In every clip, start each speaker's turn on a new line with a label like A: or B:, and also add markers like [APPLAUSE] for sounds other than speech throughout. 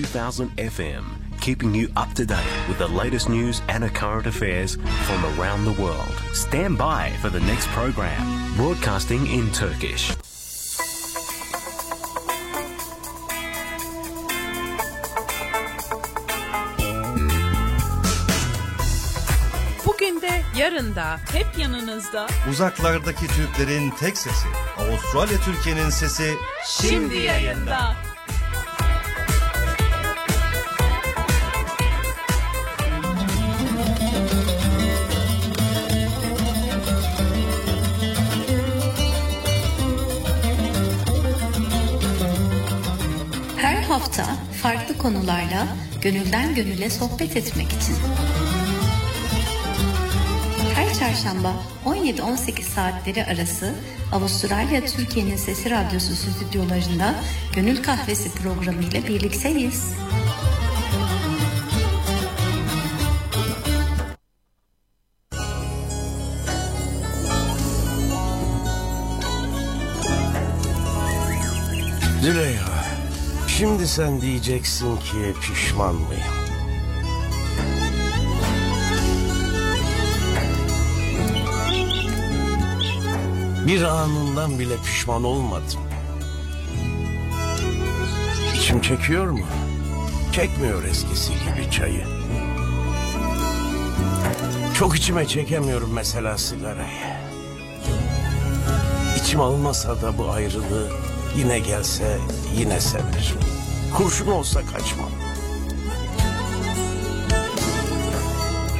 A: 2000 FM, keeping you up to date with the latest news and current affairs from around the world. Stand by for the next program, broadcasting in Turkish.
B: Bugün de yarın da hep yanınızda.
C: Uzaklardaki Türklerin tek sesi. Avustralya Türkiye'nin sesi.
B: Şimdi yayında.
D: Konularla gönülden gönüle sohbet etmek için. Her çarşamba 17-18 saatleri arası Avustralya Türkiye'nin Sesi Radyosu stüdyolarında Gönül Kahvesi programı ile birlikteyiz.
E: Züleyha, şimdi sen diyeceksin ki pişman mıyım? Bir anından bile pişman olmadım. İçim çekiyor mu? Çekmiyor eskisi gibi çayı. Çok içime çekemiyorum mesela sigarayı. İçim almasa da bu ayrılığı yine gelse yine severim. Kurşun olsa kaçmam.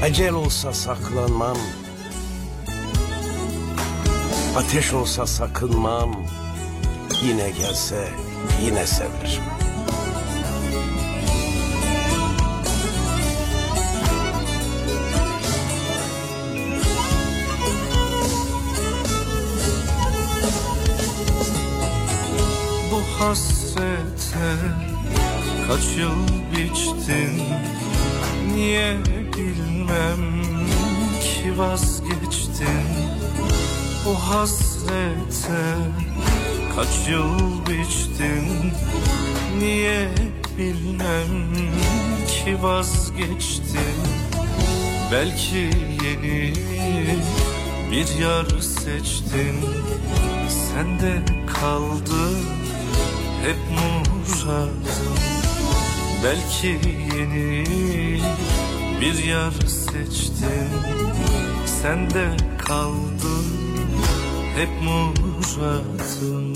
E: Ecel olsa saklanmam. Ateş olsa sakınmam. Yine gelse yine severim.
F: Hasrete kaç yıl biçtin? Niye bilmem ki vazgeçtin? Bu hasrete kaç yıl biçtin? Niye bilmem ki vazgeçtin? Belki yeni bir yar seçtin. Sende kaldı hep muradım Belki yeni bir yar seçtin Sende kaldı hep muradım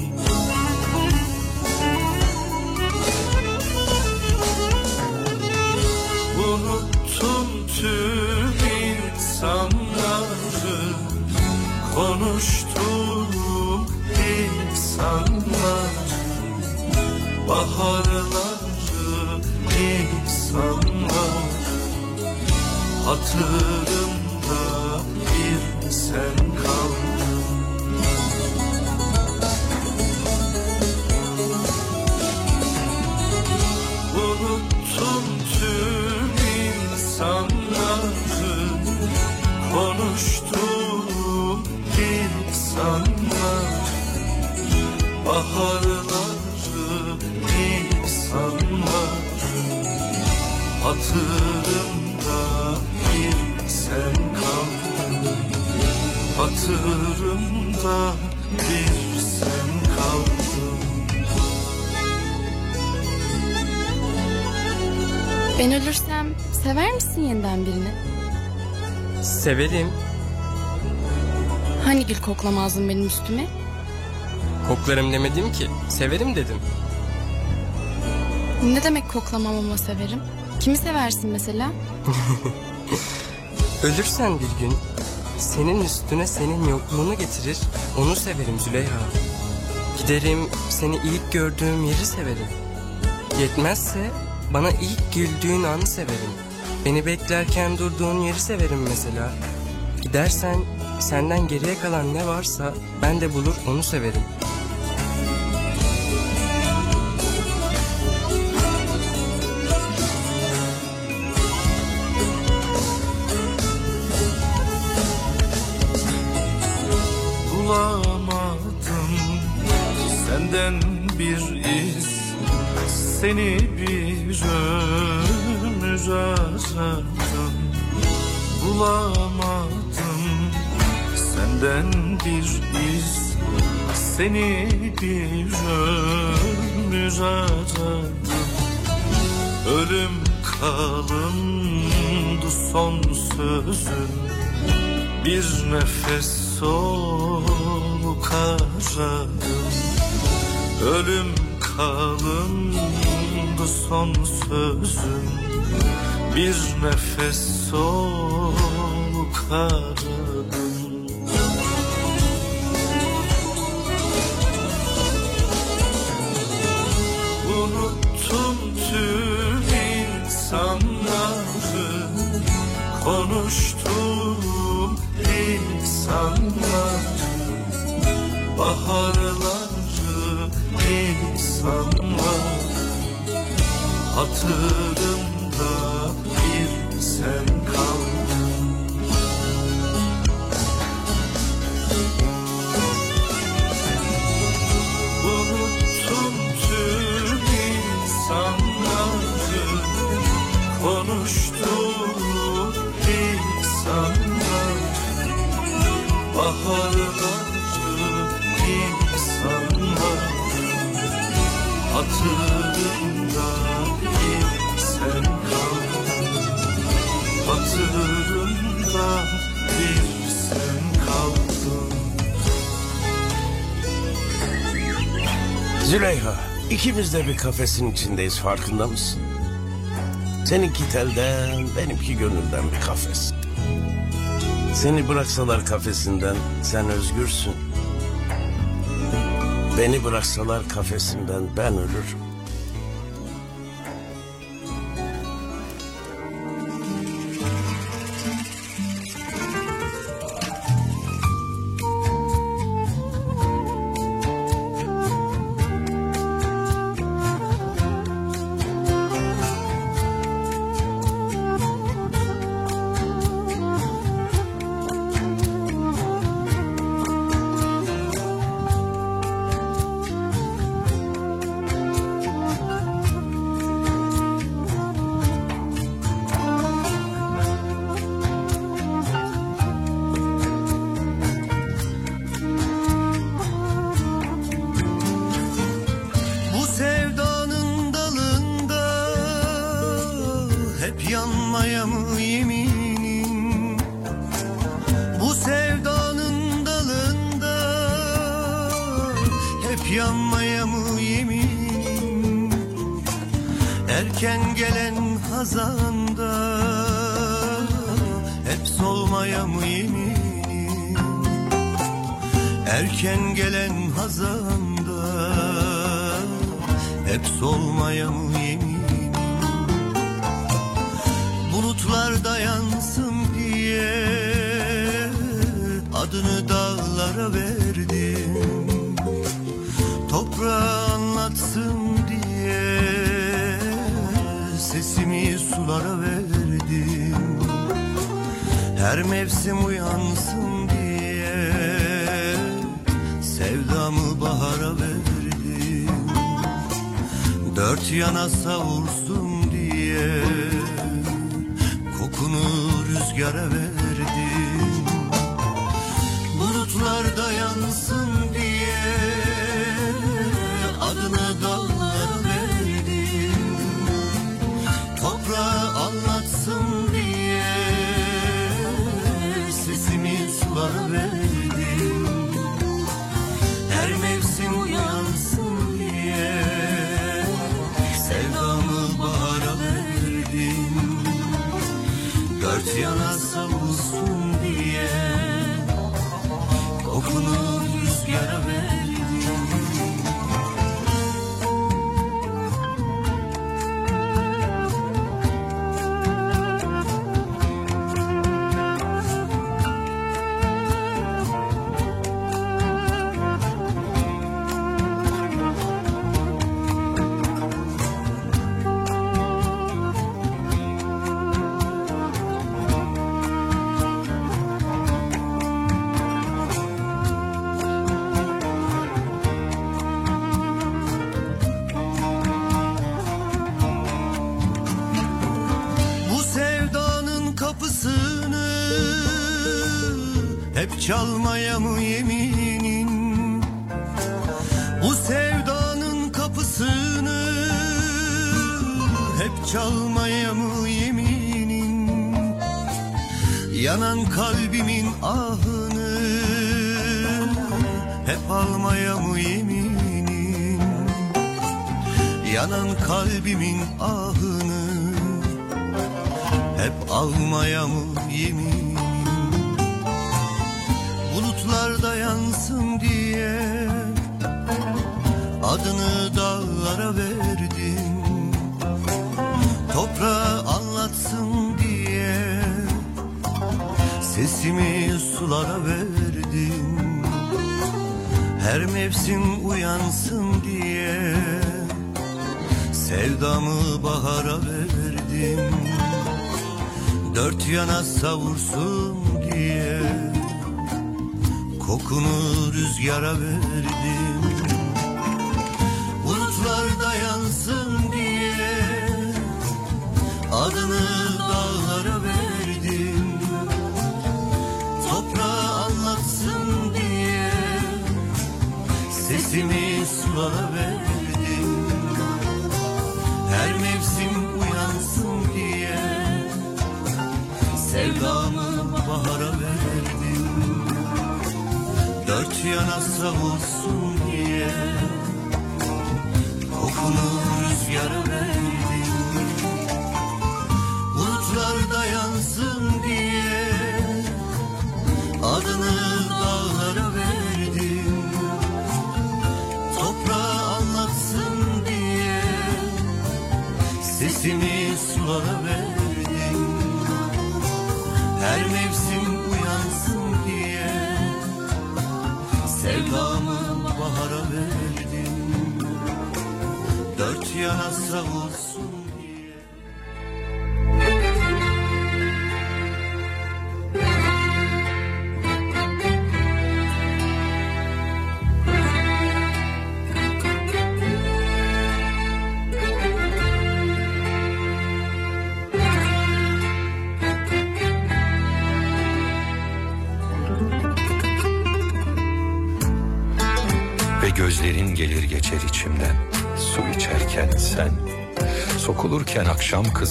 F: Baharları insanlar. Hatırımda bir sen kaldın. Unuttum tüm insanları Konuştuğum
G: Ben ölürsem sever misin yeniden birini?
H: Severim.
G: Hani gül koklamazdın benim üstüme?
H: Koklarım demedim ki. Severim dedim.
G: Ne demek koklamam ama severim? Kimi seversin mesela? [LAUGHS]
H: Ölürsen bir gün senin üstüne senin yokluğunu getirir. Onu severim Züleyha. Giderim seni ilk gördüğüm yeri severim. Yetmezse bana ilk güldüğün anı severim. Beni beklerken durduğun yeri severim mesela. Gidersen senden geriye kalan ne varsa ben de bulur onu severim.
F: Seni ömür aradım Ölüm kalındı son sözün Bir nefes soluk aradım Ölüm kalındı son sözün Bir nefes soluk aradım Unuttum tüm insanları. Konuştuğum insanları. Baharları insanlar Hatırımda bir sen
I: Züleyha, ikimiz de bir kafesin içindeyiz farkında mısın? Seninki telden, benimki gönülden bir kafes. Seni bıraksalar kafesinden sen özgürsün. Beni bıraksalar kafesinden ben ölürüm.
F: Dört yana yana savursun diye. Kokunu rüzgara verdim
I: yana savursun diye. Kokunu rüzgara verdim Bulutlarda yansın diye. Adını dağlara verdim. Toprağa anlatsın diye. Sesimi sulara verdim. Her mevsim bahara verdim Dört yana savursun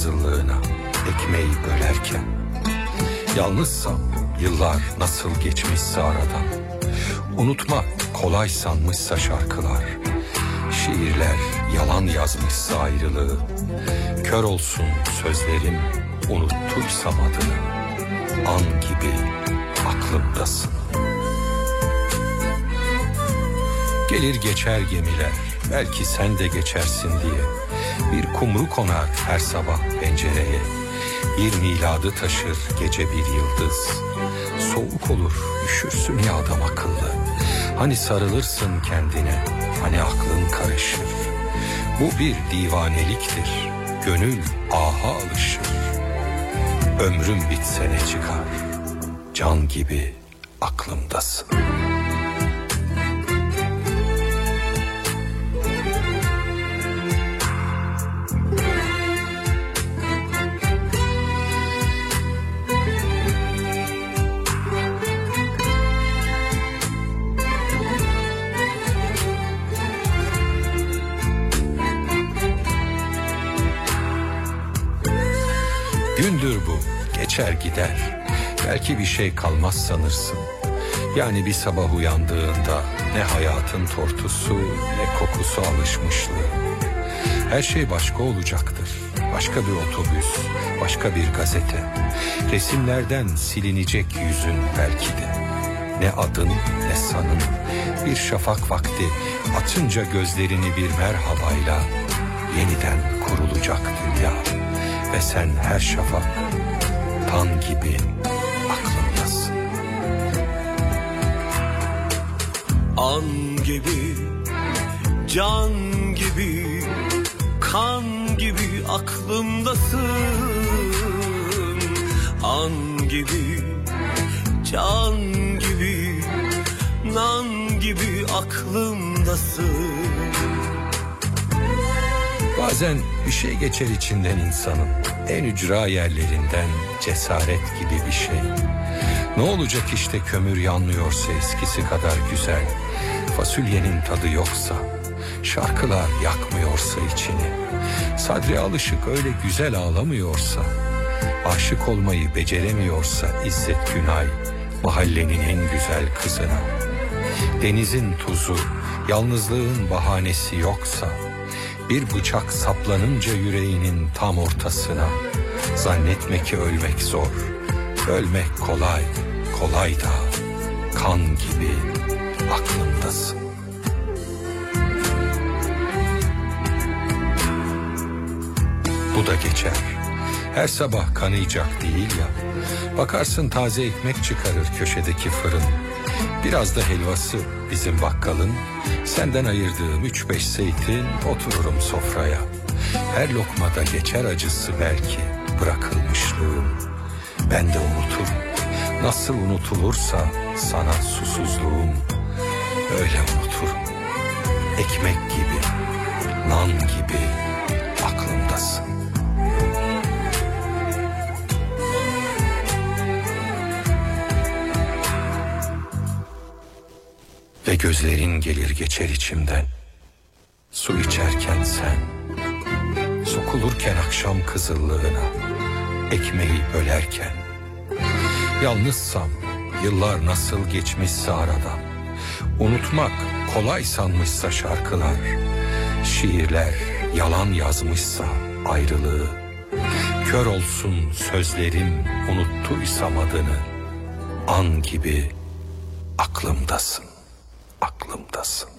J: akşam kızıllığına Ekmeği bölerken. Yalnızsam yıllar nasıl geçmişse aradan. Unutmak kolay sanmışsa şarkılar. Şiirler yalan yazmışsa ayrılığı. Kör olsun sözlerim unuttuysam adını. An gibi aklımdasın. Gelir geçer gemiler belki sen de geçersin diye Bir kumru konar her sabah pencereye. Bir miladı taşır gece bir yıldız. Soğuk olur üşürsün ya adam akıllı. Hani sarılırsın kendine hani aklın karışır. Bu bir divaneliktir gönül aha alışır. Ömrüm bitse ne çıkar? Can gibi aklımdasın gider. Belki bir şey kalmaz sanırsın. Yani bir sabah uyandığında ne hayatın tortusu ne kokusu alışmışlığı. Her şey başka olacaktır. Başka bir otobüs, başka bir gazete. Resimlerden silinecek yüzün belki de. Ne adın ne sanın. Bir şafak vakti açınca gözlerini bir merhabayla yeniden kurulacak dünya. Ve sen her şafak tan gibi aklımdasın.
I: An gibi, can gibi, kan gibi aklımdasın. An gibi, can gibi, nan gibi aklımdasın.
J: Bazen bir şey geçer içinden insanın en ücra yerlerinden cesaret gibi bir şey. Ne olacak işte kömür yanmıyorsa eskisi kadar güzel. Fasulyenin tadı yoksa, şarkılar yakmıyorsa içini. Sadri alışık öyle güzel ağlamıyorsa, aşık olmayı beceremiyorsa İzzet Günay, mahallenin en güzel kızına. Denizin tuzu, yalnızlığın bahanesi yoksa, bir bıçak saplanınca yüreğinin tam ortasına, zannetme ki ölmek zor, ölmek kolay, kolay da kan gibi aklımdasın. Bu da geçer. Her sabah kanayacak değil ya. Bakarsın taze ekmek çıkarır köşedeki fırın. Biraz da helvası bizim bakkalın. Senden ayırdığım üç beş zeytin otururum sofraya. Her lokmada geçer acısı belki bırakılmışlığım. Ben de unuturum. Nasıl unutulursa sana susuzluğum. Öyle unuturum. Ekmek gibi, nan gibi Ve gözlerin gelir geçer içimden. Su içerken sen, sokulurken akşam kızıllığına, ekmeği bölerken. Yalnızsam, yıllar nasıl geçmişse aradan. Unutmak kolay sanmışsa şarkılar, şiirler yalan yazmışsa ayrılığı. Kör olsun sözlerim unuttuysam adını, an gibi aklımdasın aklımdasın.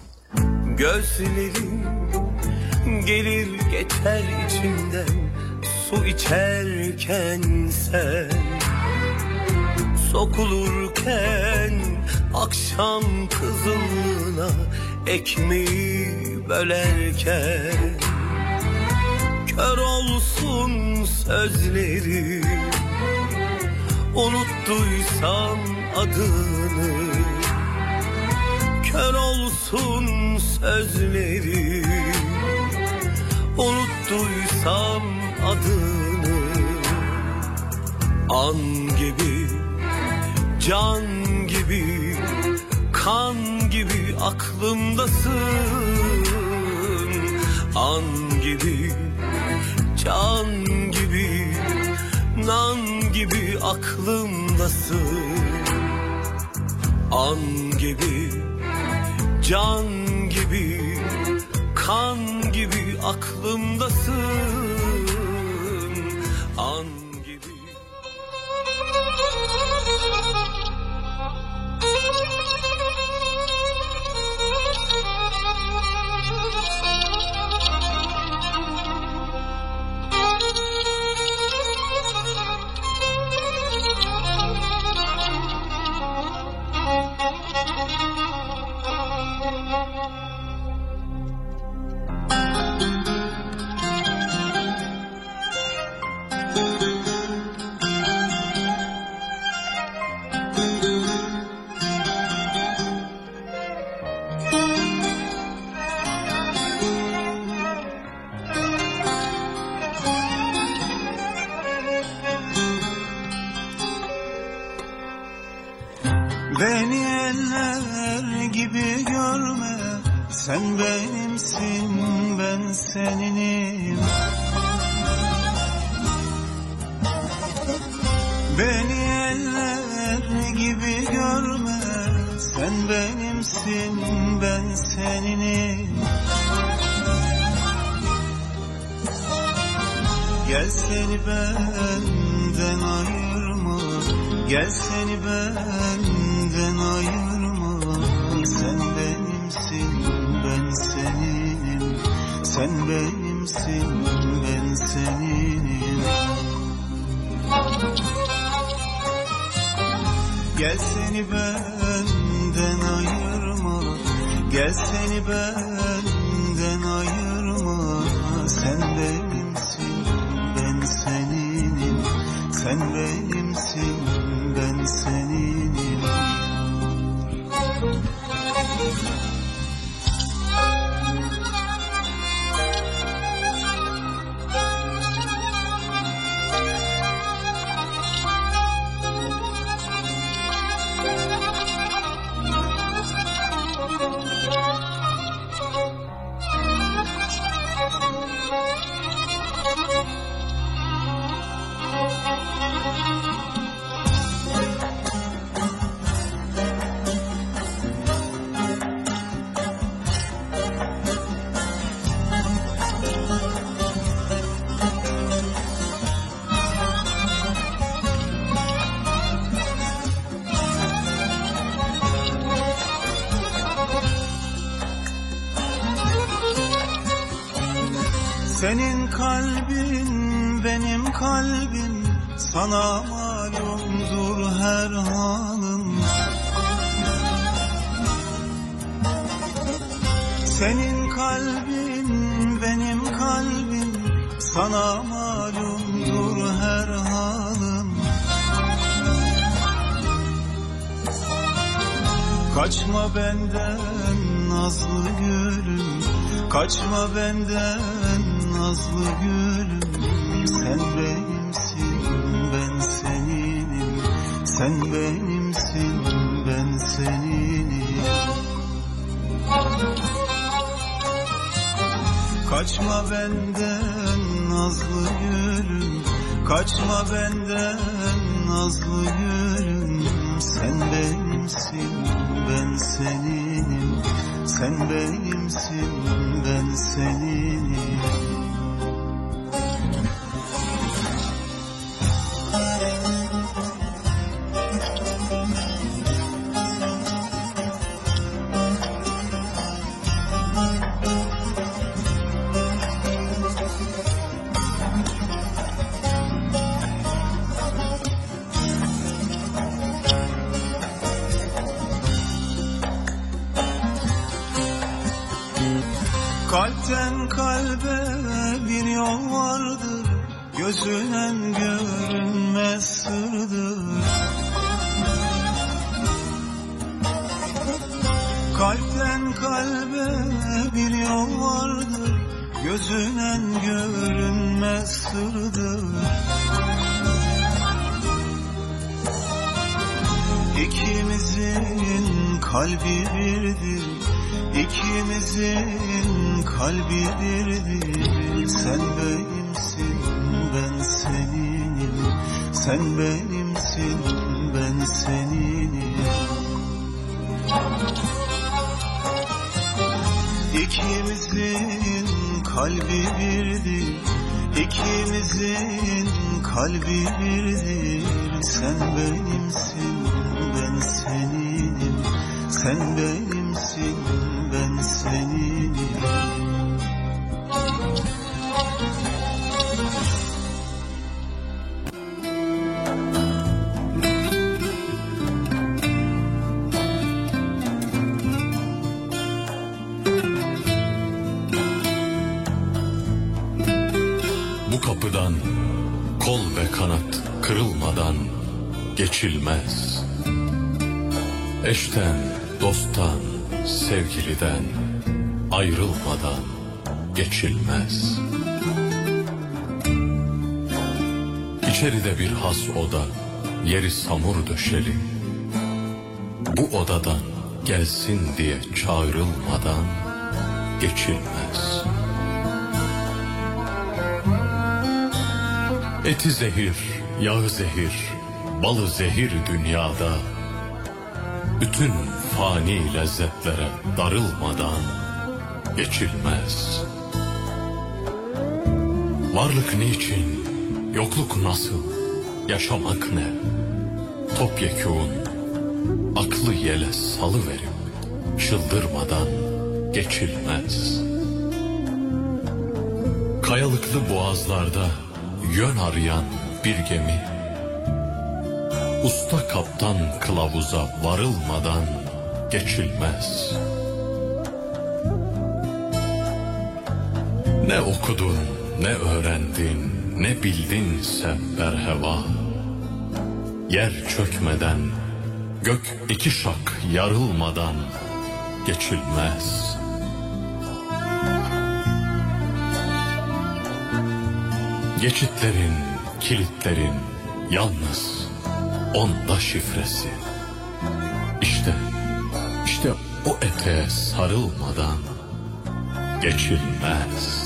K: Gözlerim gelir geçer içimden su içerken sen Sokulurken akşam kızılına ekmeği bölerken Kör olsun sözleri Unuttuysam adını Kör olsun sözleri. Unuttuysam adını. An gibi, can gibi, kan gibi aklımdasın. An gibi, can gibi, nan gibi aklımdasın. An gibi, can gibi, kan gibi aklımdasın. An
L: benden ayırma Sen benimsin ben seninim Sen benimsin ben seninim Gel seni benden ayırma. Gel seni benden kalbin benim kalbim sana malumdur her halım Senin kalbin benim kalbim sana malumdur her halım Kaçma benden nazlı gülüm. Kaçma benden nazlı gülüm Sen benimsin ben seninim. Sen benimsin ben seninim. Kaçma benden nazlı gülüm. Kaçma benden nazlı gülüm. Sen benimsin ben seninim. Sen benimsin ben seninim Kalpten kalbe bir yol vardır Gözünen görünmez sırdır. İkimizin kalbi birdir İkimizin kalbi birdir. Sen benimsin ben seninim Sen benimsin ben seninim İkimizin kalbi birdir İkimizin kalbi birdir Sen benimsin ben seninim Sen benimsin
M: Eşten, dosttan, sevgiliden ayrılmadan geçilmez. İçeride bir has oda, yeri samur döşeli. Bu odadan gelsin diye çağrılmadan geçilmez. Eti zehir, yağı zehir, balı zehir dünyada. Bütün fani lezzetlere darılmadan geçilmez. Varlık niçin, yokluk nasıl, yaşamak ne? Topyekun, aklı yele salıverip çıldırmadan geçilmez. Kayalıklı boğazlarda yön arayan bir gemi Usta kaptan kılavuza varılmadan geçilmez. Ne okudun, ne öğrendin, ne bildinse berheva. Yer çökmeden, gök iki şak yarılmadan geçilmez. Geçitlerin, kilitlerin yalnız onda şifresi. İşte, işte o eteğe sarılmadan geçilmez.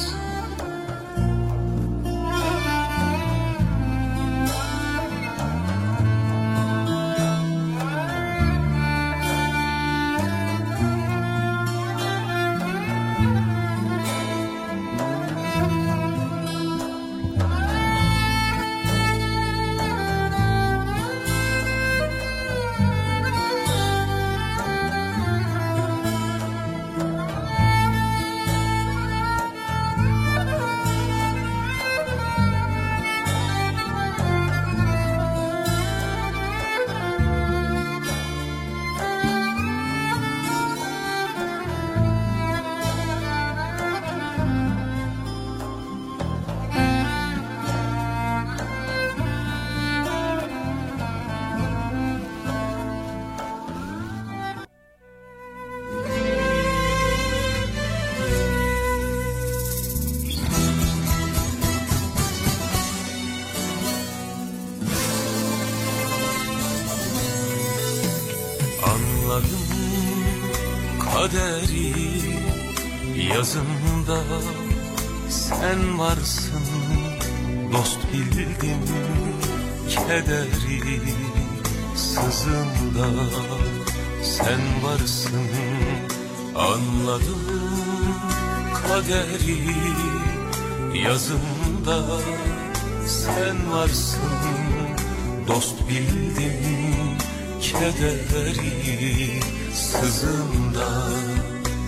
N: Kaderi yazımda. Sen varsın dost bildim kederi sızımda. Sen varsın anladım kaderi yazımda. Sen varsın dost bildim kederi sızımda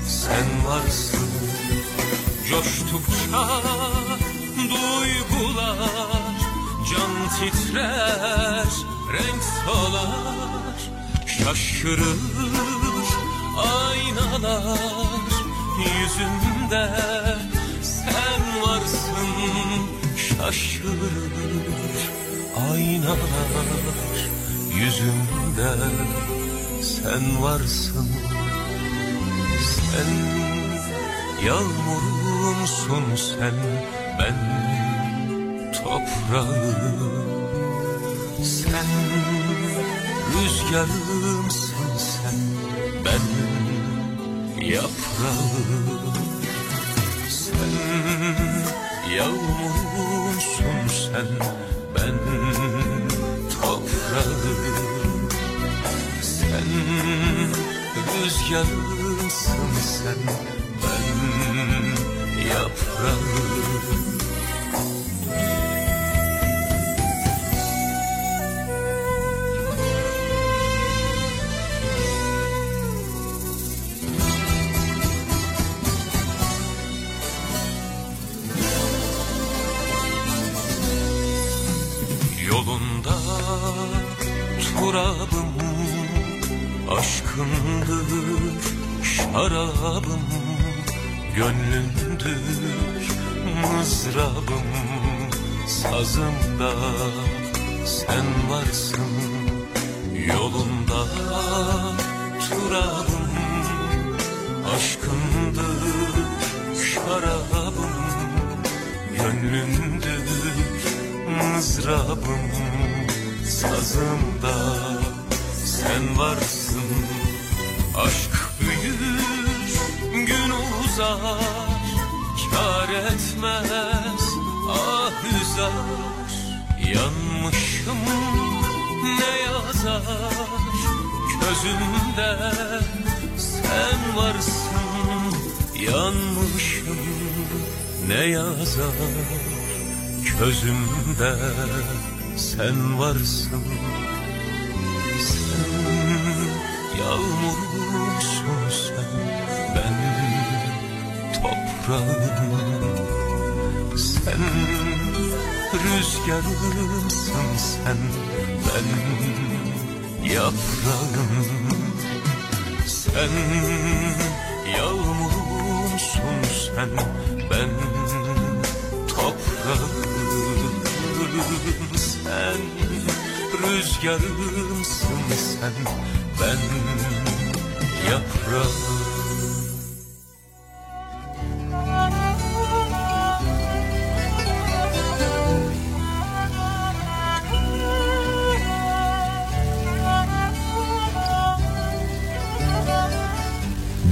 N: sen varsın. Coştukça duygular can titrer renk solar şaşırır aynalar. Yüzümde sen varsın şaşırır aynalar. Yüzümde sen varsın. Sen yağmurumsun sen ben toprağım. Sen rüzgarımsın sen ben yaprağım. Sen yağmurumsun sen ben toprağım rüzgarımsın sen ben yaprağım Sazımda sen varsın ne yazar Közümde sen varsın. Sen yağmurumsun sen Ben toprağım. Sen rüzgarımsın sen Ben yaprağım. Sen yaprağım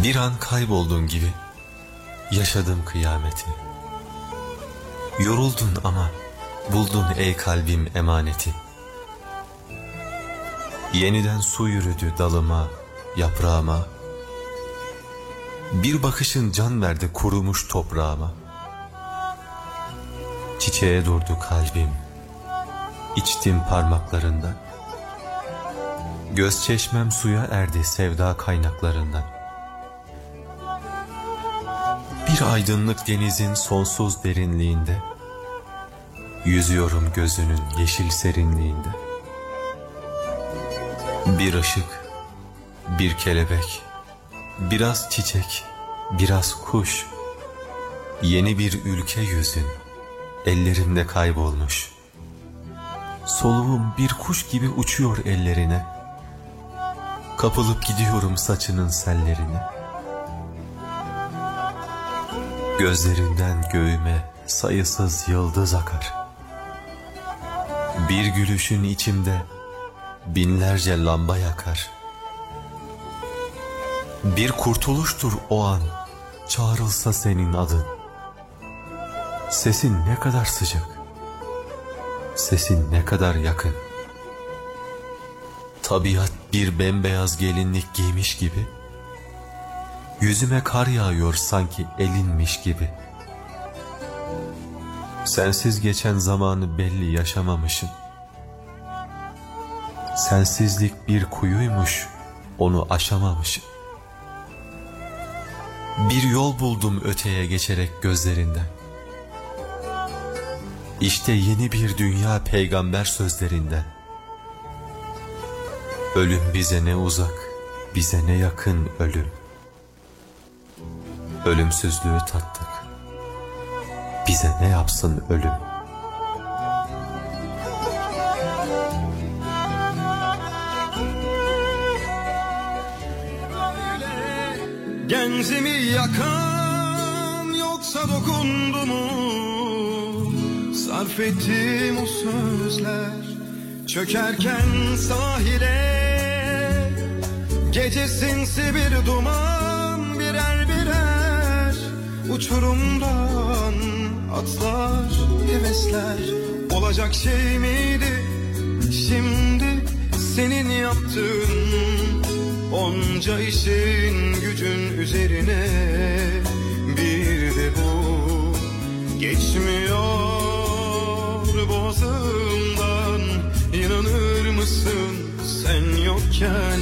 O: Bir an kayboldun gibi yaşadım kıyameti. Yoruldun ama buldun ey kalbim emaneti. Yeniden su yürüdü dalıma, yaprağıma. Bir bakışın can verdi kurumuş toprağıma. Çiçeğe durdu kalbim, içtim parmaklarından. Göz çeşmem suya erdi sevda kaynaklarından. Bir aydınlık denizin sonsuz derinliğinde Yüzüyorum gözünün yeşil serinliğinde Bir ışık, bir kelebek, biraz çiçek, biraz kuş Yeni bir ülke yüzün ellerimde kaybolmuş Soluğum bir kuş gibi uçuyor ellerine Kapılıp gidiyorum saçının sellerine Gözlerinden göğüme sayısız yıldız akar. Bir gülüşün içimde binlerce lamba yakar. Bir kurtuluştur o an çağrılsa senin adın. Sesin ne kadar sıcak, sesin ne kadar yakın. Tabiat bir bembeyaz gelinlik giymiş gibi, yüzüme kar yağıyor sanki elinmiş gibi. Sensiz geçen zamanı belli yaşamamışım. Sensizlik bir kuyuymuş, onu aşamamışım. Bir yol buldum öteye geçerek gözlerinden. İşte yeni bir dünya peygamber sözlerinden. Ölüm bize ne uzak, bize ne yakın ölüm. Ölümsüzlüğü tattık. Bize ne yapsın ölüm?
P: Yakan yoksa dokundu mu? Sarf ettiğim o sözler çökerken sahile Gece sinsi bir duman birer birer Uçurumdan atlar hevesler Olacak şey miydi şimdi senin yaptığın Onca işin gücün üzerine bir de bu. Geçmiyor boğazımdan inanır mısın sen yokken?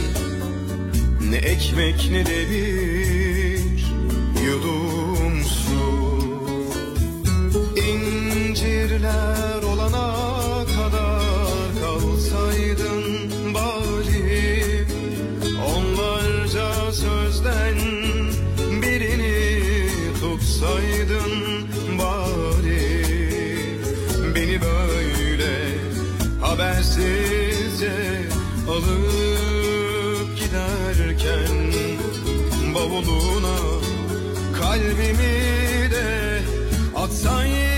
P: Ne ekmek ne de bir Bavuluna kalbimi de atsaydın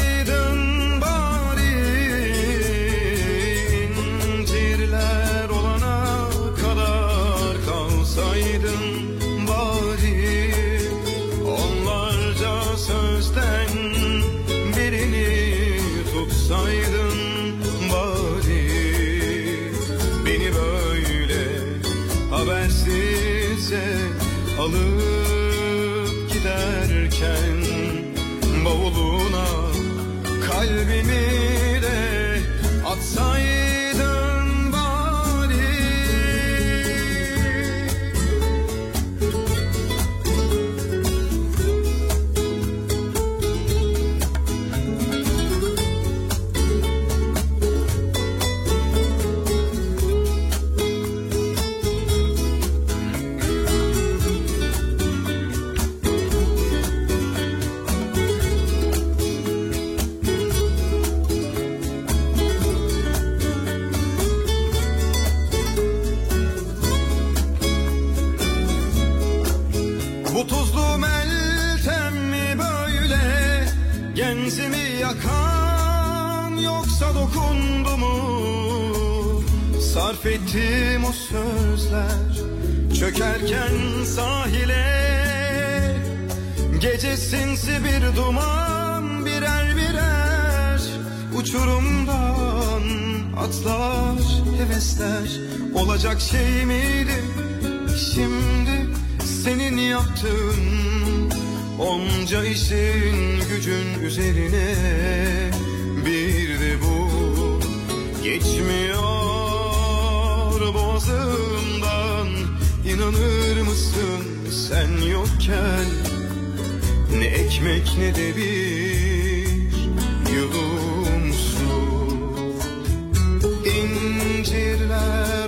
P: sözler Çökerken sahile. Gece sinsi bir duman birer birer Uçurumdan atlar hevesler. Olacak şey miydi şimdi senin yaptığın Onca işin gücün üzerine? Bir de bu geçmiyor İnanır mısın sen yokken? Ne ekmek ne de bir yudum su. İncirler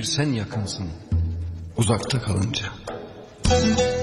Q: Bir sen yakınsın. Uzakta kalınca.
R: Geceyi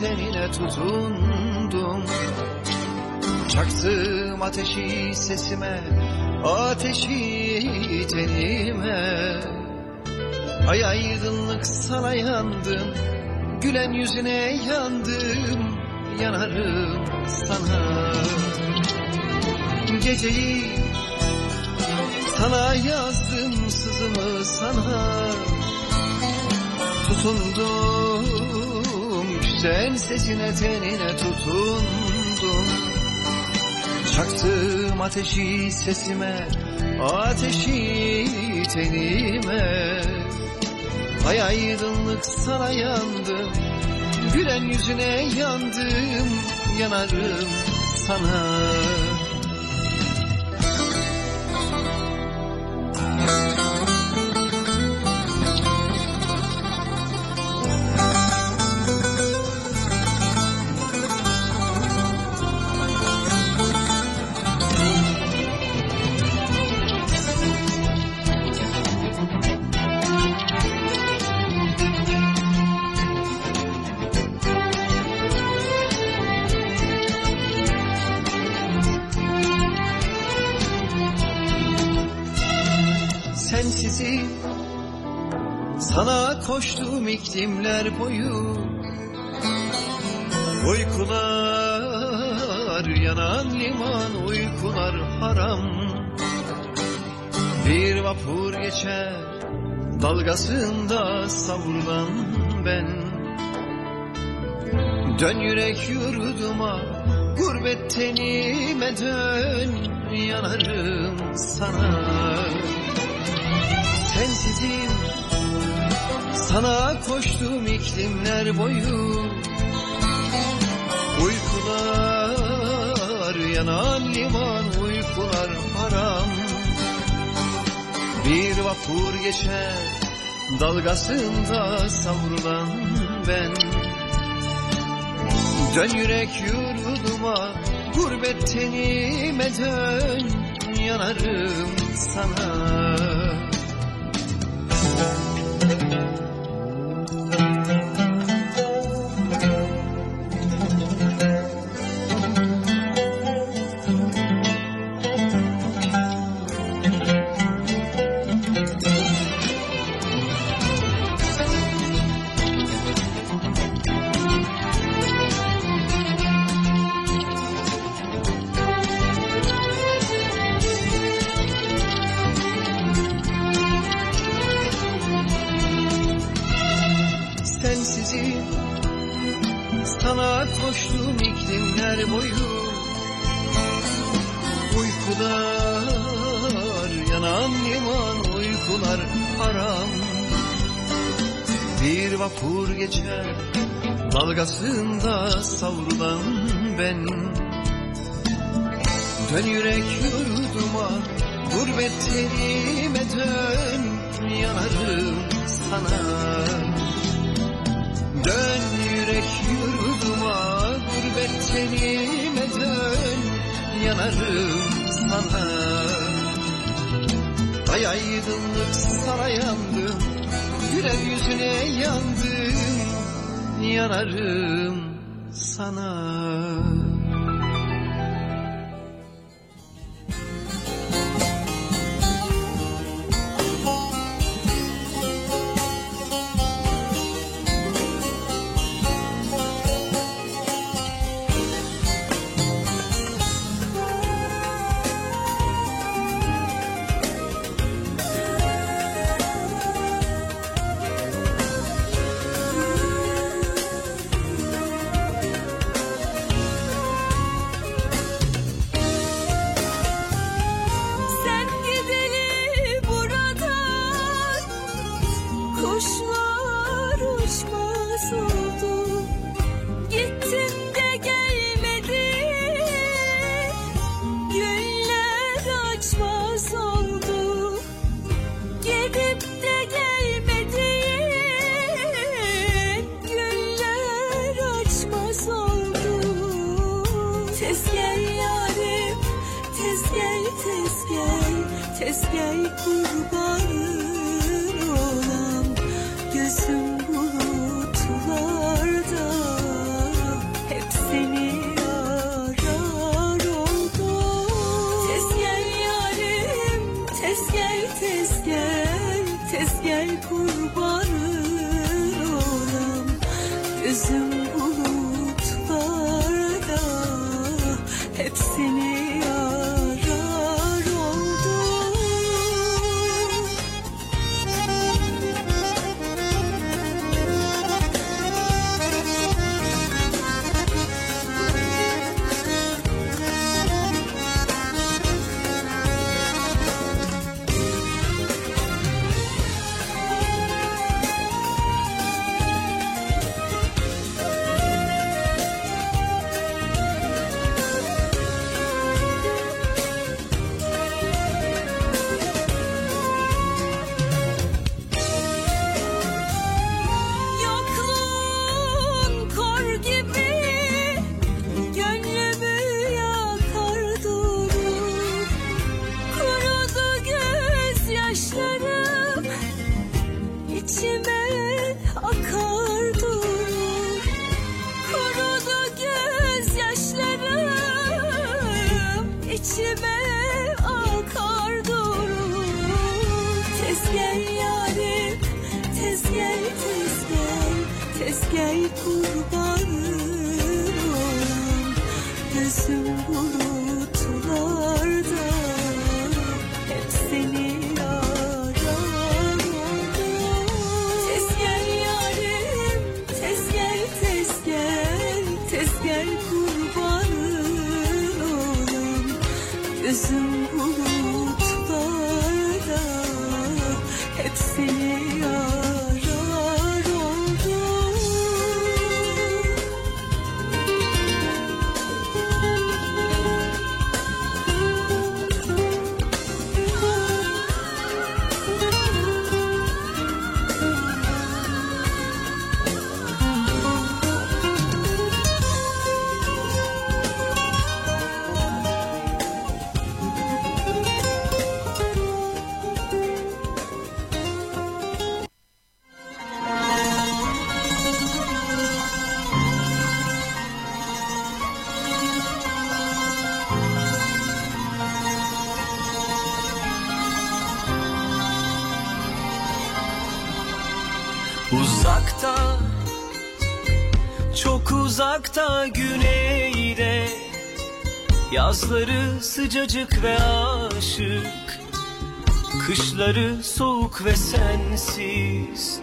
R: sesine tenine tutundum. Çaktım ateşi sesime ateşi tenime. Ay aydınlık sana yandım Gülen yüzüne yandım Yanarım sana. Geceyi sana yazdım sızımı sana. Tutundum güzel sesine tenine tutundum Çaktım ateşi sesime ateşi tenime. Ay aydınlık sana yandım Gülen yüzüne yandım Yanarım sana Koştum iklimler boyu. Uykular yanan liman uykular haram. Bir vapur geçer dalgasında savrulan ben. Dön yürek yurduma gurbet tenime dön yanarım sana. Sensizim sana koştum iklimler boyu. Uykular yanan liman uykular haram Bir vapur geçer dalgasında savrulan ben. Dön yürek yurduma gurbet tenime dön yanarım sana Sensizim sana koştum iklimler boyu. Uykular yanan liman uykular haram. Bir vapur geçer dalgasında savrulan ben. Dön yürek yurduma gurbet tenime dön yanarım sana Dön yürek yurduma gurbet güzelime dön. Yanarım sana. Ay aydınlık sana yandım Güler yüzüne yandım. Yanarım sana
S: Tez gel tez gel Tez gel kurbanın olam Gözüm bulutlarda. Hep seni arar oldu. Tez gel yarim Tez gel tez gel Tez gel kurbanın olam Gözüm gözüm
K: Yazları sıcacık ve aşık Kışları soğuk ve sensiz.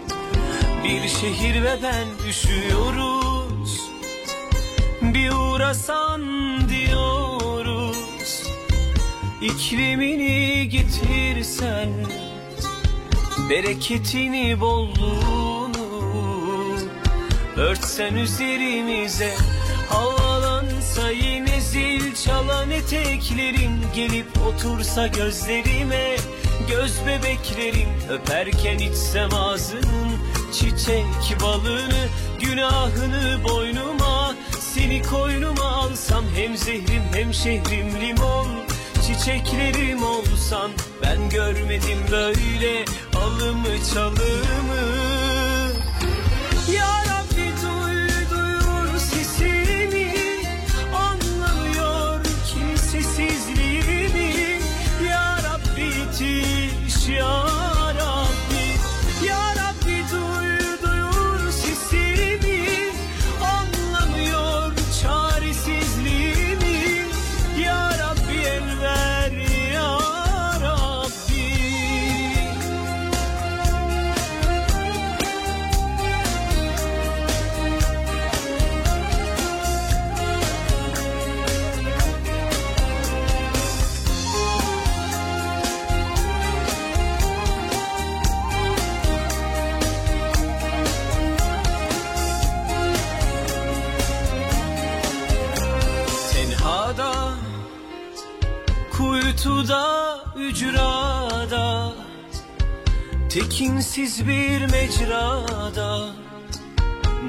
K: Bir şehir ve ben üşüyoruz Bir uğrasan diyoruz. İklimini getirsen Bereketini bolluğunu Örtsen üzerimize çalan eteklerin Gelip otursa gözlerime Göz bebeklerin Öperken içsem ağzının Çiçek balını Günahını boynuma Seni koynuma alsam hem zehrim hem şehrim limon. Çiçeklerim olsan ben görmedim böyle alımı çalımı Tekinsiz bir mecrada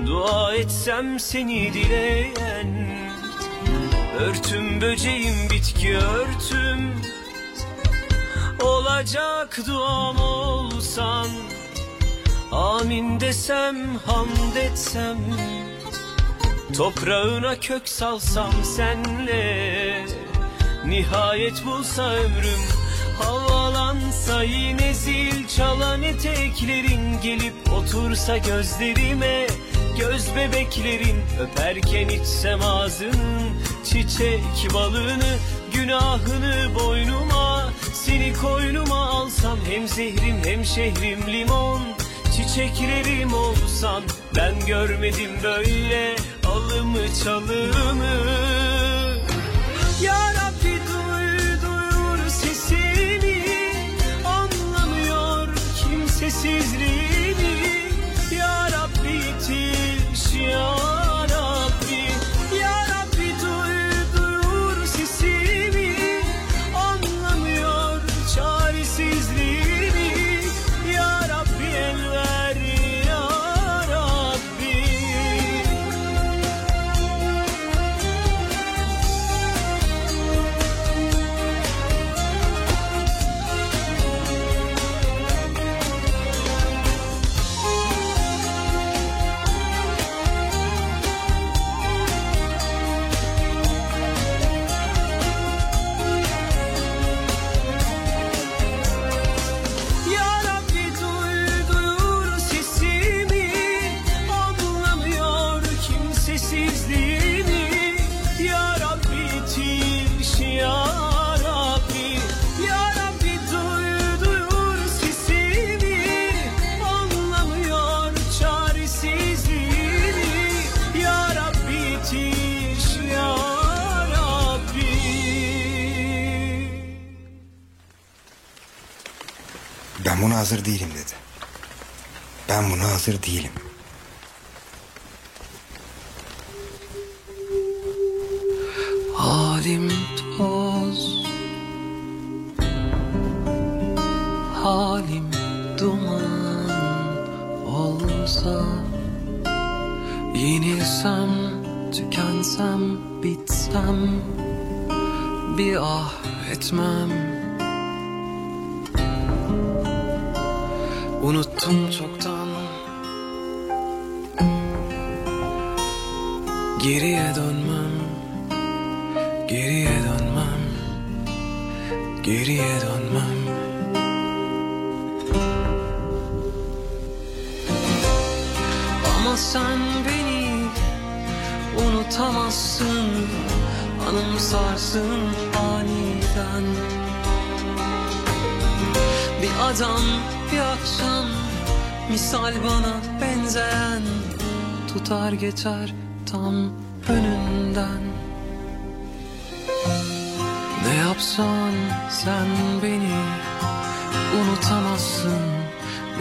K: Dua etsem seni dileyen Örtüm böceğim bitki örtüm Olacak duam olsan Amin desem hamd etsem Toprağına kök salsam senle Nihayet bulsa ömrüm Havalansa yine zil çalan eteklerin Gelip otursa gözlerime. Göz bebeklerin Öperken içsem ağzının Çiçek balını Günahını boynuma. Seni koynuma alsam Hem zehrim hem şehrim limon. Çiçeklerim olsan Ben görmedim böyle Alımı çalımı
T: esses livros. Hazır değilim dedi. Ben buna hazır değilim.
S: Halim toz Halim duman olsa Yenilsem, tükensem, bitsem Bir ah etmem Unuttum çoktan. Geriye dönmem Geriye dönmem Geriye dönmem. Ama sen beni unutamazsın Anımsarsın aniden. Bir adam bir akşam Misal bana benzeyen Tutar geçer tam önünden. Ne yapsan sen beni unutamazsın.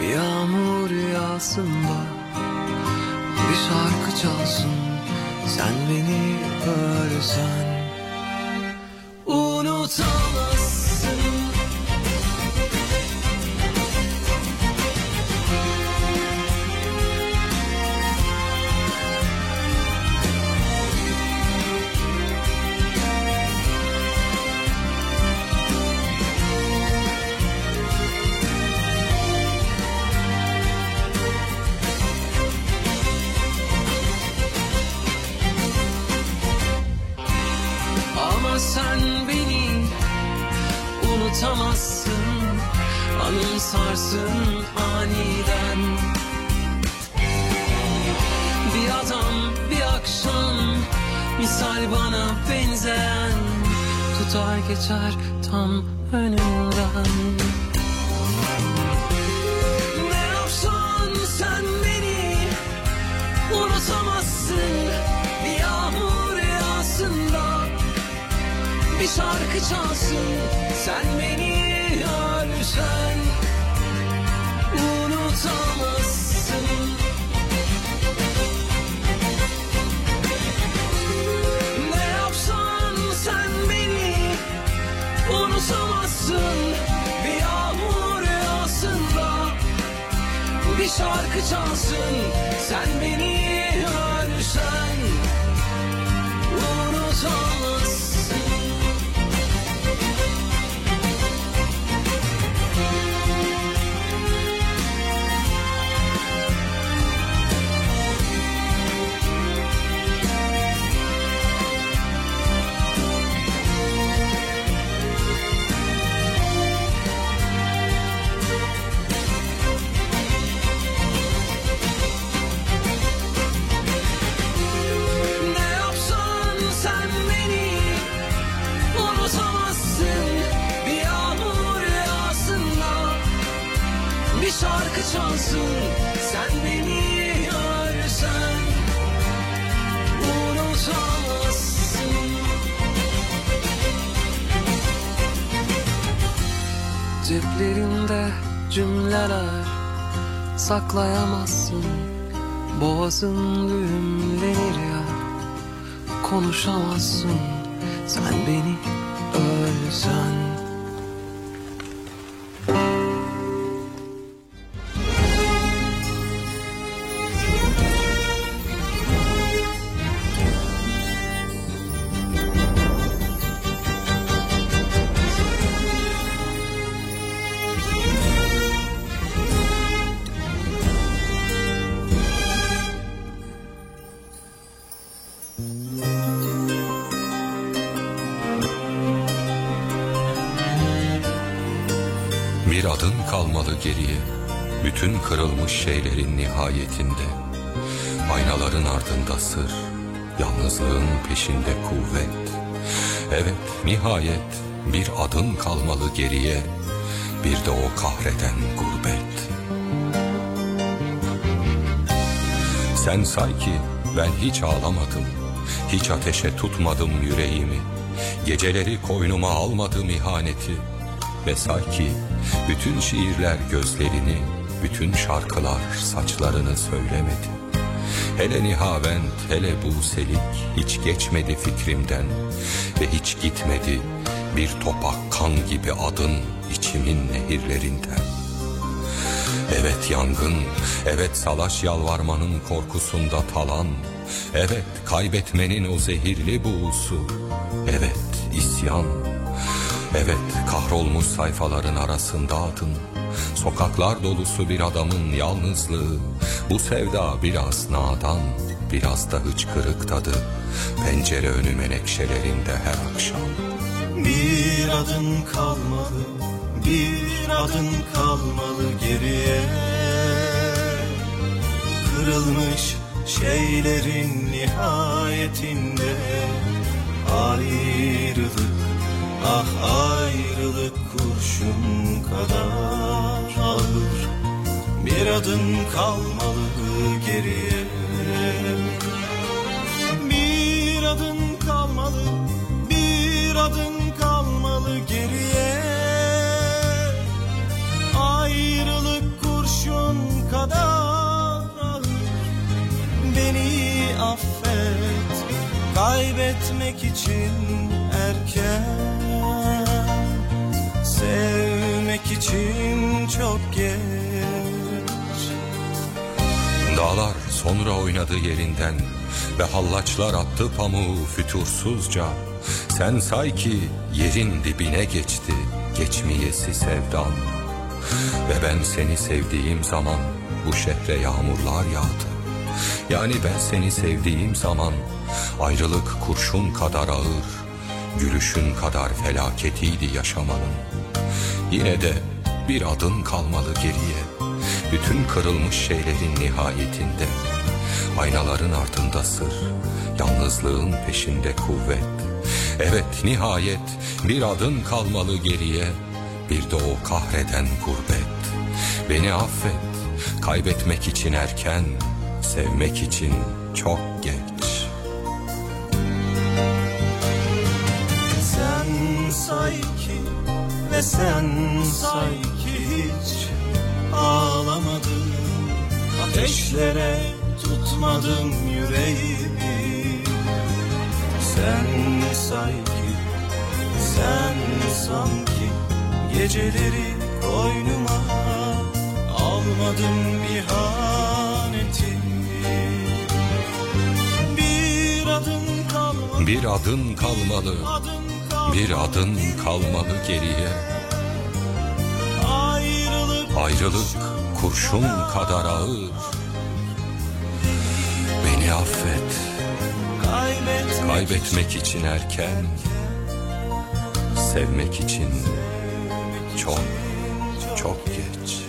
S: Bir yağmur yağsında Bir şarkı çalsın. Sen beni ölsen unutamazsın Unutamazsın. Bir yağmur yağsında Bir şarkı çalsın. Sen beni görsen Unutamazsın. Ne yapsan sen beni unutamazsın. Bir yağmur yağsında Bir şarkı çalsın. Sen beni cümleler saklayamazsın. Boğazın düğümlenir ya Konuşamazsın. Sen beni
J: kalmalı geriye. Bütün kırılmış şeylerin nihayetinde. Aynaların ardında sır Yalnızlığın peşinde kuvvet. Evet nihayet bir adın kalmalı geriye. Bir de o kahreden gurbet. Sen say ki ben hiç ağlamadım. Hiç ateşe tutmadım yüreğimi. Geceleri koynuma almadım ihaneti Ve say ki bütün şiirler gözlerini Bütün şarkılar saçlarını söylemedi. Hele Nihavent hele Buselik Hiç geçmedi fikrimden. Ve hiç gitmedi bir topak kan gibi adın içimin nehirlerinden. Evet yangın, evet salaş yalvarmanın korkusunda talan, evet kaybetmenin o zehirli buğusu, evet isyan, evet kahrolmuş sayfaların arasında adın, sokaklar dolusu bir adamın yalnızlığı, bu sevda biraz nadan, biraz da hıçkırık tadı, pencere önü menekşelerinde her akşam.
L: Bir adın kalmalı, bir adın kalmalı geriye. Kırılmış şeylerin nihayetinde Ayrılık, ah ayrılık kurşun kadar ağır. Bir adın kalmalı geriye. Bir adın kalmalı, bir adın kalmalı geriye. Ayrılık kurşun kadar ağır. Beni affet Kaybetmek için için çok geç
J: Dağlar sonra oynadı yerinden ve hallaçlar attı pamuğu fütursuzca. Sen say ki yerin dibine geçti geçmeyesi sevdam. Ve ben seni sevdiğim zaman bu şehre yağmurlar yağdı. Yani ben seni sevdiğim zaman ayrılık kurşun kadar ağır.
N: Gülüşün kadar felaketiydi yaşamanın. Yine de bir adın kalmalı geriye. Bütün kırılmış şeylerin nihayetinde. Aynaların ardında sır Yalnızlığın peşinde kuvvet. Evet nihayet bir adın kalmalı geriye. Bir de o kahreden gurbet. Beni affet Kaybetmek için erken Sevmek için çok geç
I: ve sen say ki hiç ağlamadım. Ateşlere tutmadım yüreğimi. Sen say ki, sen sanki Geceleri koynuma almadım ihaneti Bir adım kalmadı.
N: Bir adın kalmalı Bir adın kalmalı geriye.
I: Ayrılık.
N: Ayrılık kurşun kadar ağır. Beni affet.
I: Kaybetmek
N: Kaybetmek için erken. Sevmek için çok çok geç